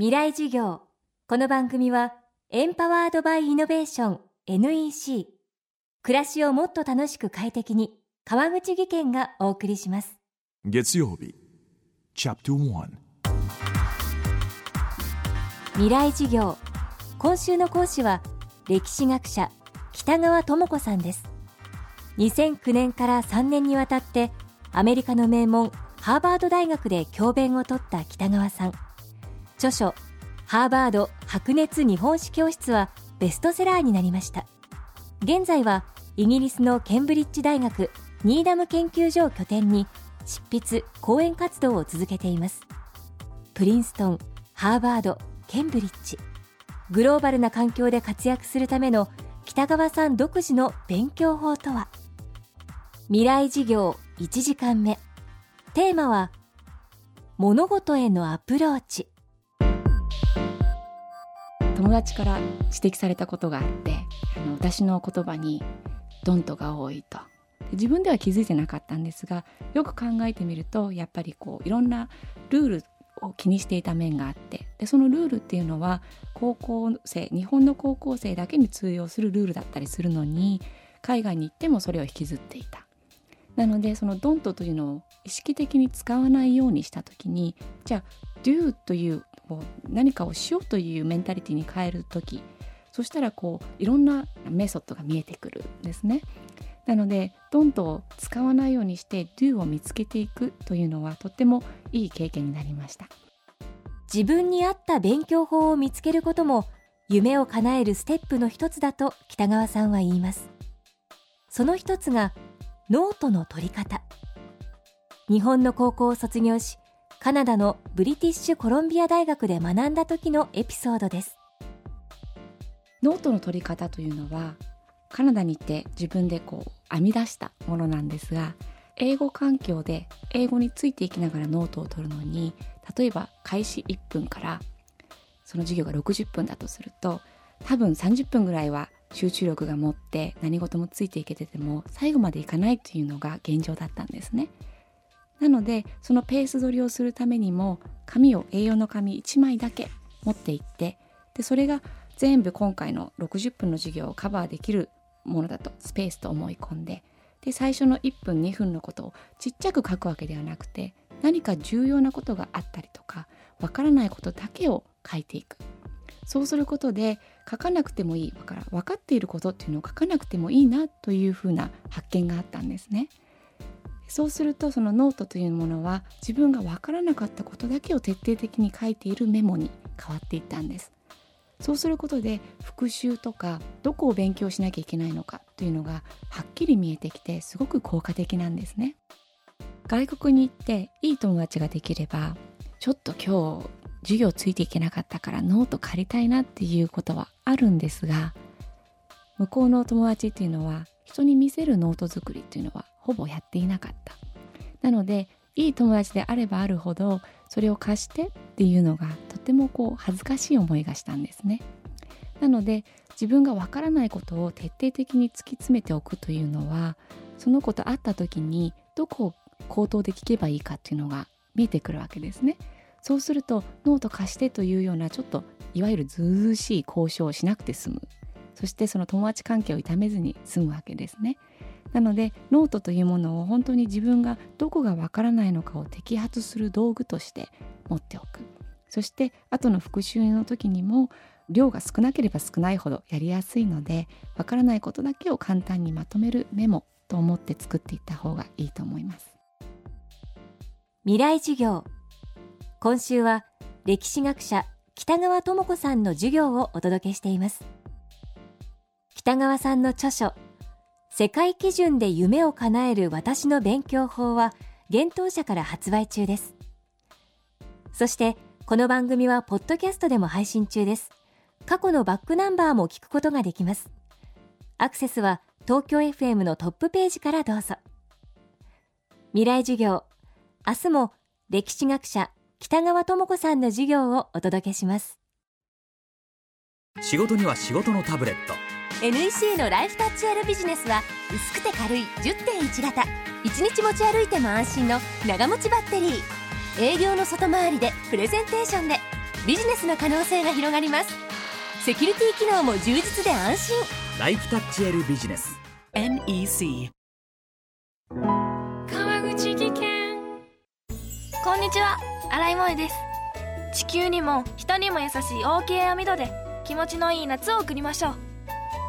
未来授業。この番組はエンパワードバイイノベーション NEC 暮らしをもっと楽しく快適に川口義賢がお送りします。月曜日チャプター未来授業。今週の講師は歴史学者北川智子さんです。2009年から3年にわたってアメリカの名門ハーバード大学で教鞭を取った北川さん著書ハーバード白熱日本史教室はベストセラーになりました。現在はイギリスのケンブリッジ大学ニーダム研究所を拠点に執筆講演活動を続けています。プリンストンハーバードケンブリッジ。グローバルな環境で活躍するための北川さん独自の勉強法とは？未来事業1時間目。テーマは物事へのアプローチ。友達から指摘されたことがあってあの私の言葉に「ドント」が多いと自分では気づいてなかったんですがよく考えてみるとやっぱりこういろんなルールを気にしていた面があってでそのルールっていうのは高校生日本の高校生だけに通用するルールだったりするのに海外に行ってもそれを引きずっていた。なのでその「ドント」というのを意識的に使わないようにした時にじゃあ「do」というこう何かをしようというメンタリティに変える時そしたらこういろんなメソッドが見えてくるんですね。なのでドントを使わないようにして do を見つけていくというのはとってもいい経験になりました。自分に合った勉強法を見つけることも夢を叶えるステップの一つだと北川さんは言います。その一つがノートの取り方。日本の高校を卒業しカナダのブリティッシュコロンビア大学で学んだ時のエピソードですノートの取り方というのはカナダに行って自分でこう編み出したものなんですが英語環境で英語についていきながらノートを取るのに例えば開始1分からその授業が60分だとすると多分30分ぐらいは集中力が持って何事もついていけてても最後までいかないというのが現状だったんですね。なのでそのペース取りをするためにも紙を A4 の紙1枚だけ持っていってでそれが全部今回の60分の授業をカバーできるものだとスペースと思い込んでで最初の1分2分のことをちっちゃく書くわけではなくて何か重要なことがあったりとかわからないことだけを書いていくそうすることで書かなくてもいい分かっていることっていうのを書かなくてもいいなというふうな発見があったんですね。そうするとそのノートというものは自分が分からなかったことだけを徹底的に書いているメモに変わっていったんです。そうすることで復習とかどこを勉強しなきゃいけないのかというのがはっきり見えてきてすごく効果的なんですね。外国に行っていい友達ができればちょっと今日授業ついていけなかったからノート借りたいなっていうことはあるんですが向こうの友達っていうのは人に見せるノート作りっていうのはほぼやっていなかった。なのでいい友達であればあるほどそれを貸してっていうのがとてもこう恥ずかしい思いがしたんですね。なので自分がわからないことを徹底的に突き詰めておくというのはその子と会った時にどこを口頭で聞けばいいかっていうのが見えてくるわけですね。そうするとノート貸してというようなちょっといわゆるずうずうしい交渉をしなくて済む。そしてその友達関係を痛めずに済むわけですね。なのでノートというものを本当に自分がどこがわからないのかを摘発する道具として持っておく。そして後の復習の時にも量が少なければ少ないほどやりやすいのでわからないことだけを簡単にまとめるメモと思って作っていった方がいいと思います。未来授業。今週は歴史学者北川智子さんの授業をお届けしています。北川さんの著書世界基準で夢を叶える私の勉強法は幻冬社から発売中です。そしてこの番組はポッドキャストでも配信中です。過去のバックナンバーも聞くことができます。アクセスは東京 FM のトップページからどうぞ。未来授業明日も歴史学者北川智子さんの授業をお届けします。仕事には仕事のタブレット。NEC のライフタッチ R ビジネスは薄くて軽い10.1型。1日持ち歩いても安心の長持ちバッテリー。営業の外回りでプレゼンテーションでビジネスの可能性が広がります。セキュリティ機能も充実で安心。ライフタッチ L ビジネス。NEC 川口技研。こんにちは。新井萌です。地球にも人にも優しい OK 網戸で気持ちのいい夏を送りましょう